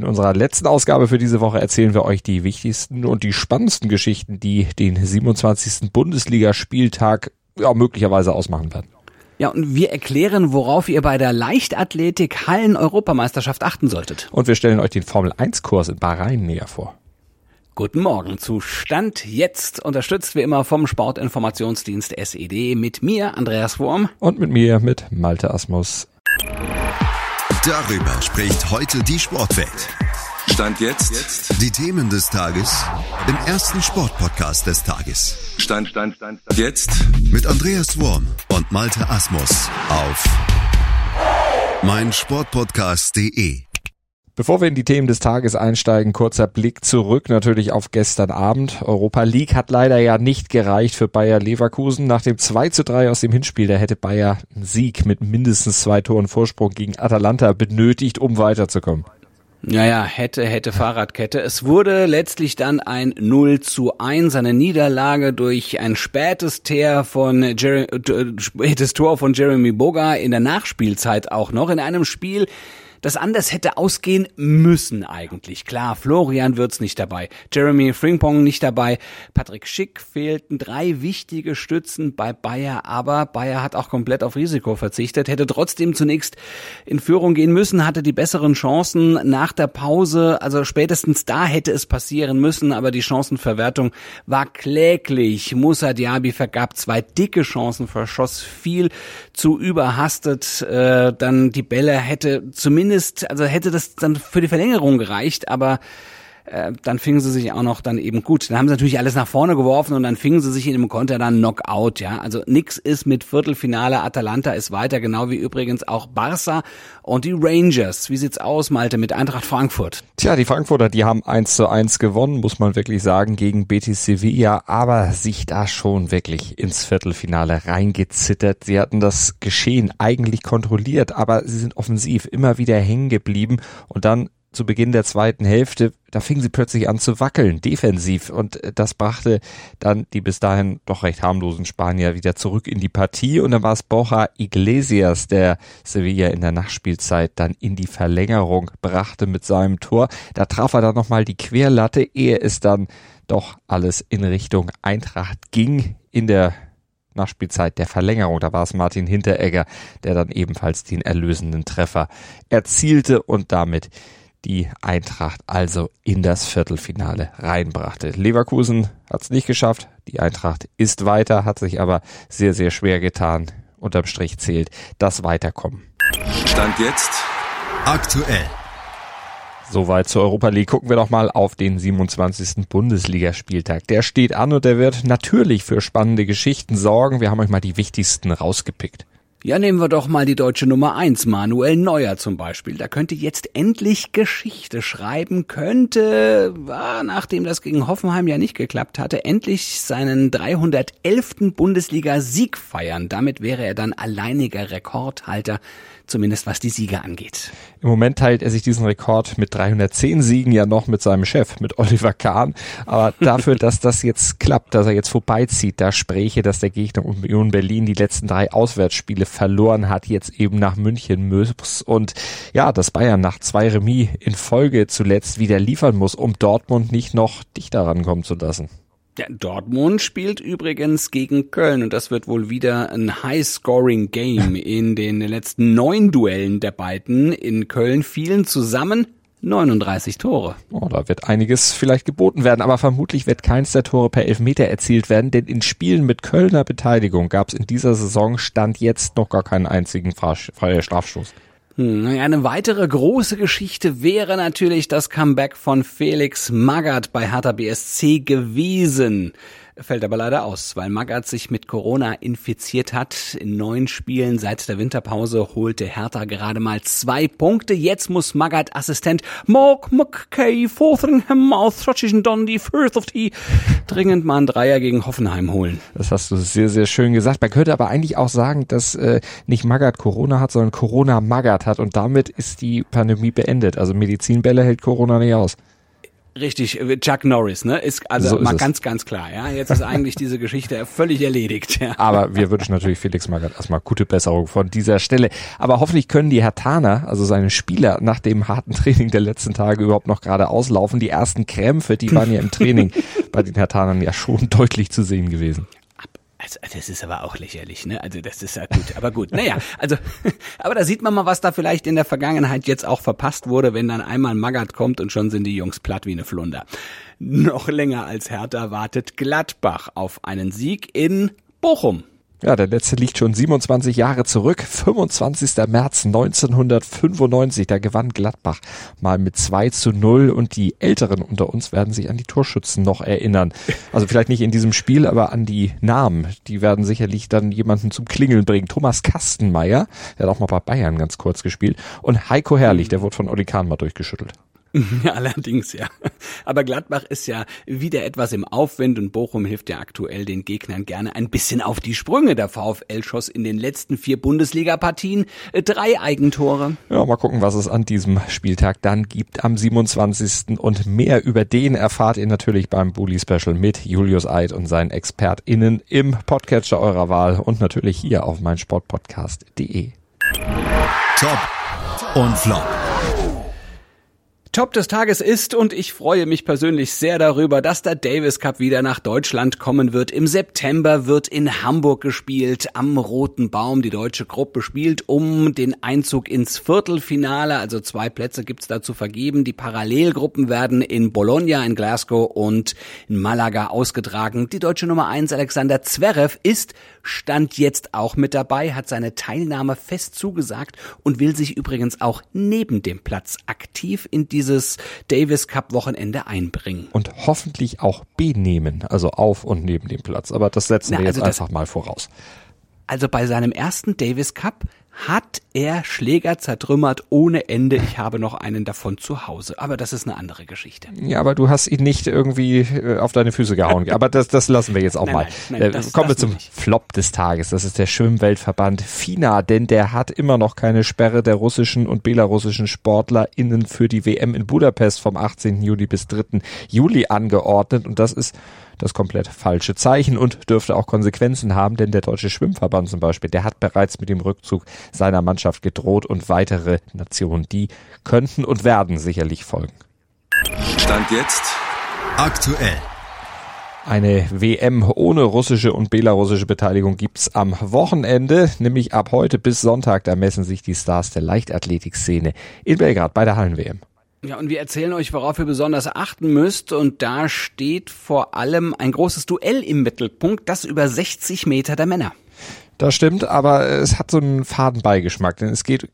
In unserer letzten Ausgabe für diese Woche erzählen wir euch die wichtigsten und die spannendsten Geschichten, die den 27. Bundesligaspieltag ja, möglicherweise ausmachen werden. Ja, und wir erklären, worauf ihr bei der Leichtathletik Hallen-Europameisterschaft achten solltet. Und wir stellen euch den Formel-1-Kurs in Bahrain näher vor. Guten Morgen zu Stand jetzt, unterstützt wie immer vom Sportinformationsdienst SED mit mir, Andreas Wurm. Und mit mir, mit Malte Asmus. Darüber spricht heute die Sportwelt. Stand jetzt. Die Themen des Tages im ersten Sportpodcast des Tages. Stand, Stand, Stand, Stand. Jetzt. Mit Andreas Wurm und Malte Asmus auf meinsportpodcast.de. Bevor wir in die Themen des Tages einsteigen, kurzer Blick zurück natürlich auf gestern Abend. Europa League hat leider ja nicht gereicht für Bayer Leverkusen. Nach dem 2 zu 3 aus dem Hinspiel, da hätte Bayer einen Sieg mit mindestens zwei Toren Vorsprung gegen Atalanta benötigt, um weiterzukommen. Naja, hätte, hätte Fahrradkette. Es wurde letztlich dann ein 0 zu 1, eine Niederlage durch ein spätes Teer von Jeremy, äh, spätes Tor von Jeremy Boga in der Nachspielzeit auch noch in einem Spiel, das anders hätte ausgehen müssen eigentlich. Klar, Florian Wirtz nicht dabei, Jeremy Frimpong nicht dabei, Patrick Schick fehlten drei wichtige Stützen bei Bayer, aber Bayer hat auch komplett auf Risiko verzichtet, hätte trotzdem zunächst in Führung gehen müssen, hatte die besseren Chancen nach der Pause, also spätestens da hätte es passieren müssen, aber die Chancenverwertung war kläglich. Musa Diaby vergab zwei dicke Chancen, verschoss viel zu überhastet, äh, dann die Bälle hätte zumindest zumindest, also hätte das dann für die Verlängerung gereicht, aber äh, dann fingen sie sich auch noch dann eben gut. Dann haben sie natürlich alles nach vorne geworfen und dann fingen sie sich in dem Konter dann Knockout, ja. Also nix ist mit Viertelfinale. Atalanta ist weiter, genau wie übrigens auch Barca und die Rangers. Wie sieht's aus, Malte, mit Eintracht Frankfurt? Tja, die Frankfurter, die haben eins zu eins gewonnen, muss man wirklich sagen, gegen Betis Sevilla, aber sich da schon wirklich ins Viertelfinale reingezittert. Sie hatten das Geschehen eigentlich kontrolliert, aber sie sind offensiv immer wieder hängen geblieben und dann zu Beginn der zweiten Hälfte, da fingen sie plötzlich an zu wackeln, defensiv. Und äh, das brachte dann die bis dahin doch recht harmlosen Spanier wieder zurück in die Partie. Und dann war es Borja Iglesias, der Sevilla in der Nachspielzeit dann in die Verlängerung brachte mit seinem Tor. Da traf er dann nochmal die Querlatte, ehe es dann doch alles in Richtung Eintracht ging in der Nachspielzeit der Verlängerung. Da war es Martin Hinteregger, der dann ebenfalls den erlösenden Treffer erzielte und damit die Eintracht also in das Viertelfinale reinbrachte. Leverkusen hat es nicht geschafft. Die Eintracht ist weiter, hat sich aber sehr, sehr schwer getan. Unterm Strich zählt das Weiterkommen. Stand jetzt aktuell. Soweit zur Europa League. Gucken wir doch mal auf den 27. Bundesligaspieltag. Der steht an und der wird natürlich für spannende Geschichten sorgen. Wir haben euch mal die wichtigsten rausgepickt. Ja, nehmen wir doch mal die deutsche Nummer eins, Manuel Neuer zum Beispiel. Da könnte jetzt endlich Geschichte schreiben, könnte, ah, nachdem das gegen Hoffenheim ja nicht geklappt hatte, endlich seinen 311. Bundesliga-Sieg feiern. Damit wäre er dann alleiniger Rekordhalter zumindest was die Siege angeht. Im Moment teilt er sich diesen Rekord mit 310 Siegen ja noch mit seinem Chef, mit Oliver Kahn. Aber dafür, dass das jetzt klappt, dass er jetzt vorbeizieht, da spräche, dass der Gegner Union Berlin die letzten drei Auswärtsspiele verloren hat, jetzt eben nach München muss und ja, dass Bayern nach zwei Remis in Folge zuletzt wieder liefern muss, um Dortmund nicht noch dichter rankommen zu lassen. Ja, Dortmund spielt übrigens gegen Köln und das wird wohl wieder ein High-Scoring-Game. In den letzten neun Duellen der beiden in Köln fielen zusammen 39 Tore. Oh, da wird einiges vielleicht geboten werden, aber vermutlich wird keins der Tore per Elfmeter erzielt werden, denn in Spielen mit Kölner Beteiligung gab es in dieser Saison Stand jetzt noch gar keinen einzigen Strafstoß. Hm, eine weitere große Geschichte wäre natürlich das Comeback von Felix Magath bei Hertha BSC gewesen fällt aber leider aus, weil Magath sich mit Corona infiziert hat. In neun Spielen seit der Winterpause holte Hertha gerade mal zwei Punkte. Jetzt muss Magath Assistent Mark McKay Fotheringham aus Throttischen Dundee Firth of Tea dringend mal einen Dreier gegen Hoffenheim holen. Das hast du sehr, sehr schön gesagt. Man könnte aber eigentlich auch sagen, dass äh, nicht Magath Corona hat, sondern Corona Magath hat und damit ist die Pandemie beendet. Also Medizinbälle hält Corona nicht aus. Richtig, äh, Chuck Norris, ne? Ist also so mal ist ganz, ganz klar, ja. Jetzt ist eigentlich diese Geschichte völlig erledigt, ja. Aber wir wünschen natürlich Felix Magath erstmal gute Besserung von dieser Stelle. Aber hoffentlich können die Hertaner, also seine Spieler, nach dem harten Training der letzten Tage überhaupt noch gerade auslaufen. Die ersten Krämpfe, die waren ja im Training bei den Hertanern ja schon deutlich zu sehen gewesen. Also, das ist aber auch lächerlich, ne? Also das ist ja gut, aber gut. Naja, also, aber da sieht man mal, was da vielleicht in der Vergangenheit jetzt auch verpasst wurde, wenn dann einmal Magath kommt und schon sind die Jungs platt wie eine Flunder. Noch länger als Hertha wartet Gladbach auf einen Sieg in Bochum. Ja, der letzte liegt schon 27 Jahre zurück. 25. März 1995. Da gewann Gladbach mal mit 2 zu 0 und die Älteren unter uns werden sich an die Torschützen noch erinnern. Also vielleicht nicht in diesem Spiel, aber an die Namen. Die werden sicherlich dann jemanden zum Klingeln bringen. Thomas Kastenmeier, der hat auch mal bei Bayern ganz kurz gespielt. Und Heiko Herrlich, der wurde von Oli Kahn mal durchgeschüttelt. Allerdings, ja. Aber Gladbach ist ja wieder etwas im Aufwind und Bochum hilft ja aktuell den Gegnern gerne ein bisschen auf die Sprünge. Der VfL schoss in den letzten vier Bundesliga-Partien äh, drei Eigentore. Ja, mal gucken, was es an diesem Spieltag dann gibt am 27. Und mehr über den erfahrt ihr natürlich beim Bully Special mit Julius Eid und seinen ExpertInnen im Podcatcher eurer Wahl und natürlich hier auf meinsportpodcast.de. Top und Flop. Top des Tages ist, und ich freue mich persönlich sehr darüber, dass der Davis Cup wieder nach Deutschland kommen wird. Im September wird in Hamburg gespielt, am Roten Baum. Die deutsche Gruppe spielt um den Einzug ins Viertelfinale. Also zwei Plätze gibt's da zu vergeben. Die Parallelgruppen werden in Bologna, in Glasgow und in Malaga ausgetragen. Die deutsche Nummer eins Alexander Zverev ist Stand jetzt auch mit dabei, hat seine Teilnahme fest zugesagt und will sich übrigens auch neben dem Platz aktiv in die dieses Davis Cup Wochenende einbringen. Und hoffentlich auch benehmen, also auf und neben dem Platz. Aber das setzen Na, wir also jetzt einfach mal voraus. Also bei seinem ersten Davis Cup hat er Schläger zertrümmert ohne Ende. Ich habe noch einen davon zu Hause. Aber das ist eine andere Geschichte. Ja, aber du hast ihn nicht irgendwie äh, auf deine Füße gehauen. Aber das, das lassen wir jetzt auch nein, mal. Nein, nein, äh, das, Kommen wir zum nicht. Flop des Tages. Das ist der Schwimmweltverband FINA, denn der hat immer noch keine Sperre der russischen und belarussischen SportlerInnen für die WM in Budapest vom 18. Juli bis 3. Juli angeordnet. Und das ist das komplett falsche Zeichen und dürfte auch Konsequenzen haben, denn der Deutsche Schwimmverband zum Beispiel, der hat bereits mit dem Rückzug seiner Mannschaft gedroht und weitere Nationen, die könnten und werden sicherlich folgen. Stand jetzt aktuell. Eine WM ohne russische und belarussische Beteiligung gibt's am Wochenende, nämlich ab heute bis Sonntag. Da messen sich die Stars der Leichtathletikszene in Belgrad bei der Hallen-WM. Ja, und wir erzählen euch, worauf ihr besonders achten müsst. Und da steht vor allem ein großes Duell im Mittelpunkt, das über 60 Meter der Männer. Das stimmt, aber es hat so einen faden Beigeschmack, denn es geht äh,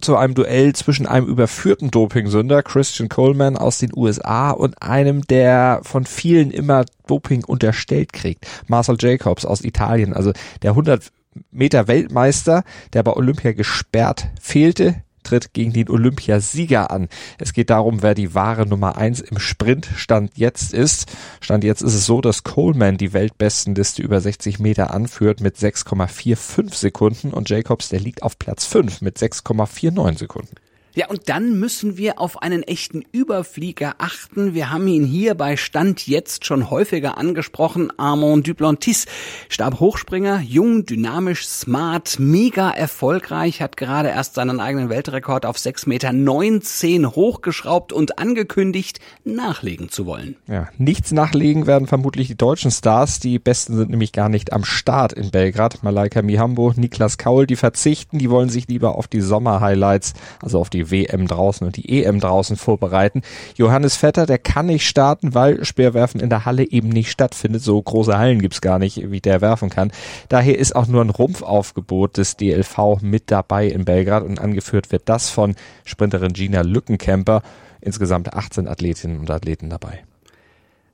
zu einem Duell zwischen einem überführten Dopingsünder, Christian Coleman aus den USA, und einem, der von vielen immer Doping unterstellt kriegt, Marcel Jacobs aus Italien, also der 100 Meter Weltmeister, der bei Olympia gesperrt fehlte, tritt gegen den Olympiasieger an. Es geht darum, wer die wahre Nummer eins im Sprint Stand jetzt ist. Stand jetzt ist es so, dass Coleman die Weltbestenliste über 60 Meter anführt mit 6,45 Sekunden und Jacobs, der liegt auf Platz 5 mit 6,49 Sekunden. Ja, und dann müssen wir auf einen echten Überflieger achten. Wir haben ihn hier bei Stand jetzt schon häufiger angesprochen. Armand Duplantis, Stabhochspringer, jung, dynamisch, smart, mega erfolgreich, hat gerade erst seinen eigenen Weltrekord auf 6,19 Meter hochgeschraubt und angekündigt, nachlegen zu wollen. Ja, nichts nachlegen werden vermutlich die deutschen Stars. Die besten sind nämlich gar nicht am Start in Belgrad. Malaika Mihambo, Niklas Kaul, die verzichten, die wollen sich lieber auf die Sommerhighlights, also auf die WM draußen und die EM draußen vorbereiten. Johannes Vetter, der kann nicht starten, weil Speerwerfen in der Halle eben nicht stattfindet. So große Hallen gibt's gar nicht, wie der werfen kann. Daher ist auch nur ein Rumpfaufgebot des DLV mit dabei in Belgrad und angeführt wird das von Sprinterin Gina Lückenkämper. Insgesamt 18 Athletinnen und Athleten dabei.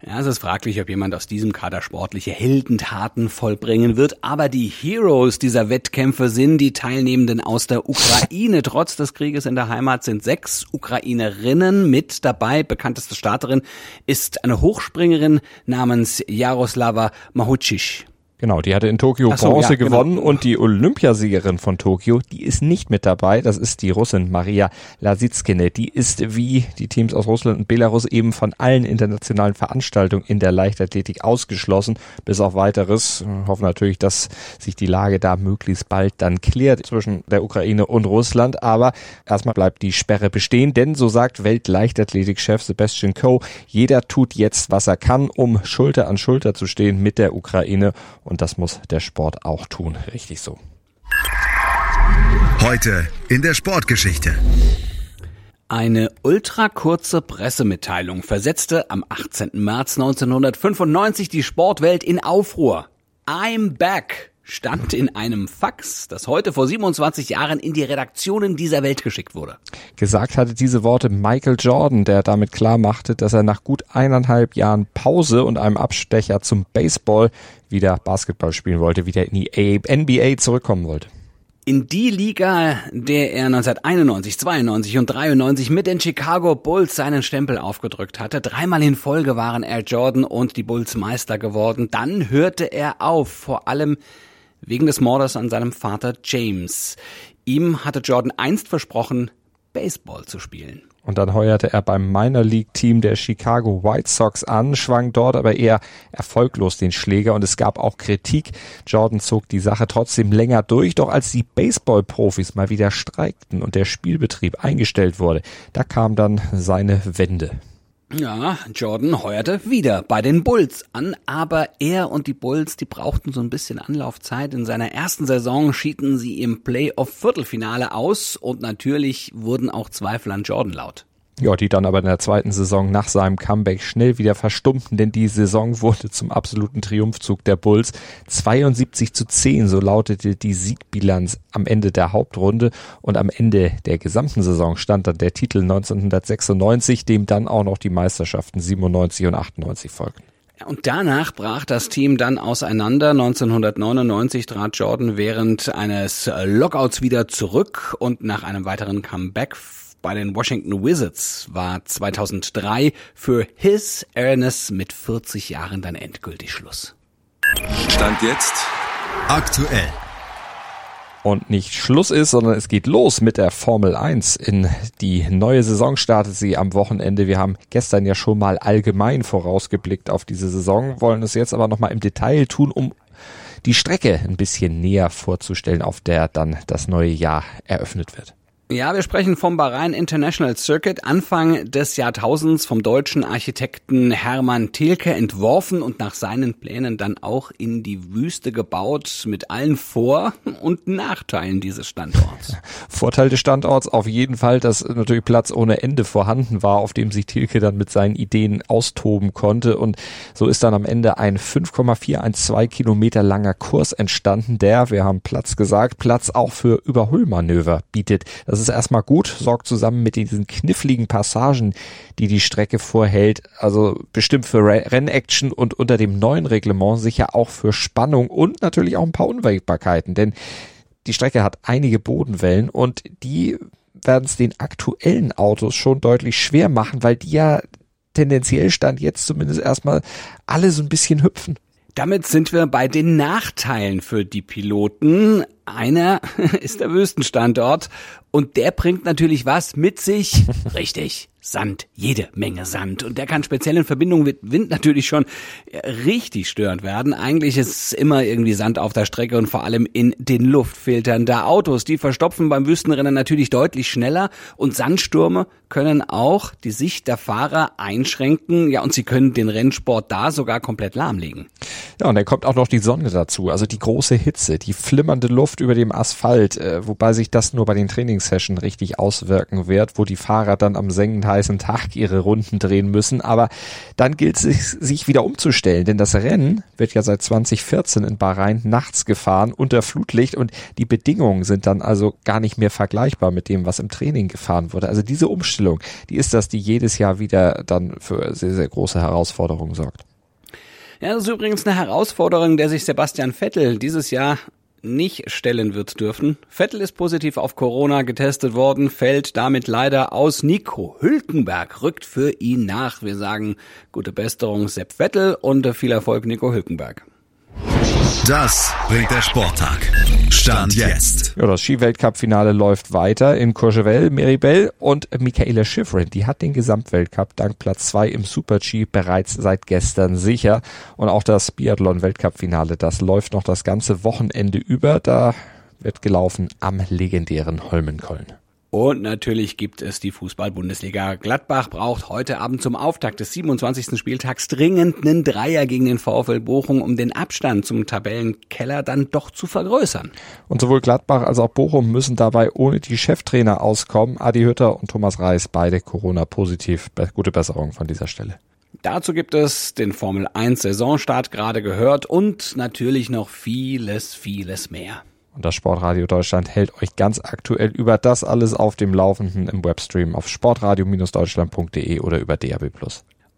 Ja, es ist fraglich, ob jemand aus diesem Kader sportliche Heldentaten vollbringen wird, aber die Heroes dieser Wettkämpfe sind die Teilnehmenden aus der Ukraine. Trotz des Krieges in der Heimat sind sechs Ukrainerinnen mit dabei. Bekannteste Starterin ist eine Hochspringerin namens Jaroslava Mahucic. Genau, die hatte in Tokio so, Bronze ja, genau. gewonnen genau. und die Olympiasiegerin von Tokio, die ist nicht mit dabei. Das ist die Russin Maria Lasitskine. Die ist wie die Teams aus Russland und Belarus eben von allen internationalen Veranstaltungen in der Leichtathletik ausgeschlossen. Bis auf weiteres. Wir hoffen natürlich, dass sich die Lage da möglichst bald dann klärt zwischen der Ukraine und Russland. Aber erstmal bleibt die Sperre bestehen, denn so sagt Weltleichtathletikchef Sebastian Coe, jeder tut jetzt, was er kann, um Schulter an Schulter zu stehen mit der Ukraine und das muss der Sport auch tun. Richtig so. Heute in der Sportgeschichte. Eine ultrakurze Pressemitteilung versetzte am 18. März 1995 die Sportwelt in Aufruhr. I'm back stand in einem Fax, das heute vor 27 Jahren in die Redaktionen dieser Welt geschickt wurde. Gesagt hatte diese Worte Michael Jordan, der damit klar machte, dass er nach gut eineinhalb Jahren Pause und einem Abstecher zum Baseball wieder Basketball spielen wollte, wieder in die NBA zurückkommen wollte. In die Liga, der er 1991, 92 und 93 mit den Chicago Bulls seinen Stempel aufgedrückt hatte. Dreimal in Folge waren Air Jordan und die Bulls Meister geworden. Dann hörte er auf, vor allem wegen des Mordes an seinem Vater James. Ihm hatte Jordan einst versprochen, Baseball zu spielen. Und dann heuerte er beim Minor League Team der Chicago White Sox an, schwang dort aber eher erfolglos den Schläger und es gab auch Kritik. Jordan zog die Sache trotzdem länger durch, doch als die Baseball-Profis mal wieder streikten und der Spielbetrieb eingestellt wurde, da kam dann seine Wende. Ja, Jordan heuerte wieder bei den Bulls an, aber er und die Bulls, die brauchten so ein bisschen Anlaufzeit. In seiner ersten Saison schieden sie im Playoff-Viertelfinale aus und natürlich wurden auch Zweifel an Jordan laut. Ja, die dann aber in der zweiten Saison nach seinem Comeback schnell wieder verstummten, denn die Saison wurde zum absoluten Triumphzug der Bulls. 72 zu 10, so lautete die Siegbilanz am Ende der Hauptrunde und am Ende der gesamten Saison stand dann der Titel 1996, dem dann auch noch die Meisterschaften 97 und 98 folgten. Und danach brach das Team dann auseinander. 1999 trat Jordan während eines Lockouts wieder zurück und nach einem weiteren Comeback bei den Washington Wizards war 2003 für His Airness mit 40 Jahren dann endgültig Schluss. Stand jetzt aktuell. Und nicht Schluss ist, sondern es geht los mit der Formel 1. In die neue Saison startet sie am Wochenende. Wir haben gestern ja schon mal allgemein vorausgeblickt auf diese Saison, wollen es jetzt aber nochmal im Detail tun, um die Strecke ein bisschen näher vorzustellen, auf der dann das neue Jahr eröffnet wird. Ja, wir sprechen vom Bahrain International Circuit, Anfang des Jahrtausends vom deutschen Architekten Hermann Thielke entworfen und nach seinen Plänen dann auch in die Wüste gebaut mit allen Vor- und Nachteilen dieses Standorts. Vorteil des Standorts auf jeden Fall, dass natürlich Platz ohne Ende vorhanden war, auf dem sich Thielke dann mit seinen Ideen austoben konnte und so ist dann am Ende ein 5,412 Kilometer langer Kurs entstanden, der, wir haben Platz gesagt, Platz auch für Überholmanöver bietet. Das das ist erstmal gut, sorgt zusammen mit diesen kniffligen Passagen, die die Strecke vorhält, also bestimmt für Rennaction und unter dem neuen Reglement sicher auch für Spannung und natürlich auch ein paar Unwägbarkeiten, denn die Strecke hat einige Bodenwellen und die werden es den aktuellen Autos schon deutlich schwer machen, weil die ja tendenziell stand jetzt zumindest erstmal alle so ein bisschen hüpfen. Damit sind wir bei den Nachteilen für die Piloten. Einer ist der Wüstenstandort und der bringt natürlich was mit sich. Richtig. Sand, jede Menge Sand. Und der kann speziell in Verbindung mit Wind natürlich schon richtig störend werden. Eigentlich ist immer irgendwie Sand auf der Strecke und vor allem in den Luftfiltern der Autos. Die verstopfen beim Wüstenrennen natürlich deutlich schneller und Sandstürme können auch die Sicht der Fahrer einschränken. Ja, und sie können den Rennsport da sogar komplett lahmlegen. Ja, und dann kommt auch noch die Sonne dazu. Also die große Hitze, die flimmernde Luft über dem Asphalt, äh, wobei sich das nur bei den Trainingssessions richtig auswirken wird, wo die Fahrer dann am sengend heißen Tag ihre Runden drehen müssen. Aber dann gilt es, sich wieder umzustellen, denn das Rennen wird ja seit 2014 in Bahrain nachts gefahren unter Flutlicht und die Bedingungen sind dann also gar nicht mehr vergleichbar mit dem, was im Training gefahren wurde. Also diese Umstellung, die ist das, die jedes Jahr wieder dann für sehr, sehr große Herausforderungen sorgt. Ja, das ist übrigens eine Herausforderung, der sich Sebastian Vettel dieses Jahr nicht stellen wird dürfen. Vettel ist positiv auf Corona getestet worden, fällt damit leider aus. Nico Hülkenberg rückt für ihn nach. Wir sagen gute Besserung Sepp Vettel und viel Erfolg Nico Hülkenberg. Das bringt der Sporttag. Stand jetzt. Ja, das Ski-Weltcup-Finale läuft weiter in Courchevel, Meribel und Michaela Schifrin, die hat den Gesamtweltcup dank Platz zwei im Super-G bereits seit gestern sicher. Und auch das Biathlon-Weltcup-Finale, das läuft noch das ganze Wochenende über. Da wird gelaufen am legendären Holmenkollen. Und natürlich gibt es die Fußball-Bundesliga. Gladbach braucht heute Abend zum Auftakt des 27. Spieltags dringend einen Dreier gegen den VfL Bochum, um den Abstand zum Tabellenkeller dann doch zu vergrößern. Und sowohl Gladbach als auch Bochum müssen dabei ohne die Cheftrainer auskommen. Adi Hütter und Thomas Reis, beide Corona-positiv. Gute Besserung von dieser Stelle. Dazu gibt es den Formel 1 Saisonstart gerade gehört und natürlich noch vieles, vieles mehr. Und das Sportradio Deutschland hält euch ganz aktuell über das alles auf dem Laufenden im Webstream auf sportradio-deutschland.de oder über DAB+.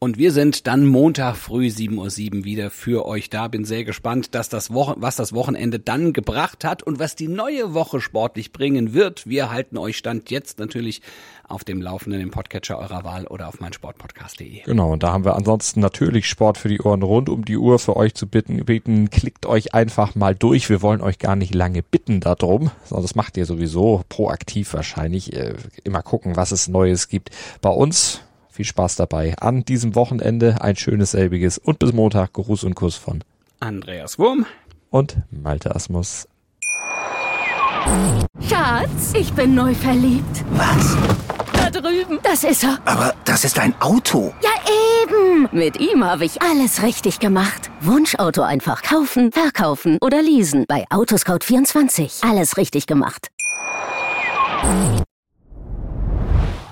Und wir sind dann Montag früh 7.07 Uhr wieder für euch da. Bin sehr gespannt, dass das Wochen was das Wochenende dann gebracht hat und was die neue Woche sportlich bringen wird. Wir halten euch Stand jetzt natürlich auf dem Laufenden im Podcatcher eurer Wahl oder auf meinsportpodcast.de. Genau, und da haben wir ansonsten natürlich Sport für die Ohren rund um die Uhr für euch zu bitten. bitten. Klickt euch einfach mal durch. Wir wollen euch gar nicht lange bitten darum, sondern das macht ihr sowieso proaktiv wahrscheinlich. Äh, immer gucken, was es Neues gibt. Bei uns viel Spaß dabei an diesem Wochenende. Ein schönes selbiges und bis Montag. Gruß und Kuss von Andreas Wurm und Malte Asmus. Schatz, ich bin neu verliebt. Was? Da drüben. Das ist er. Aber das ist ein Auto. Ja, eben. Mit ihm habe ich alles richtig gemacht. Wunschauto einfach kaufen, verkaufen oder leasen. Bei Autoscout24. Alles richtig gemacht.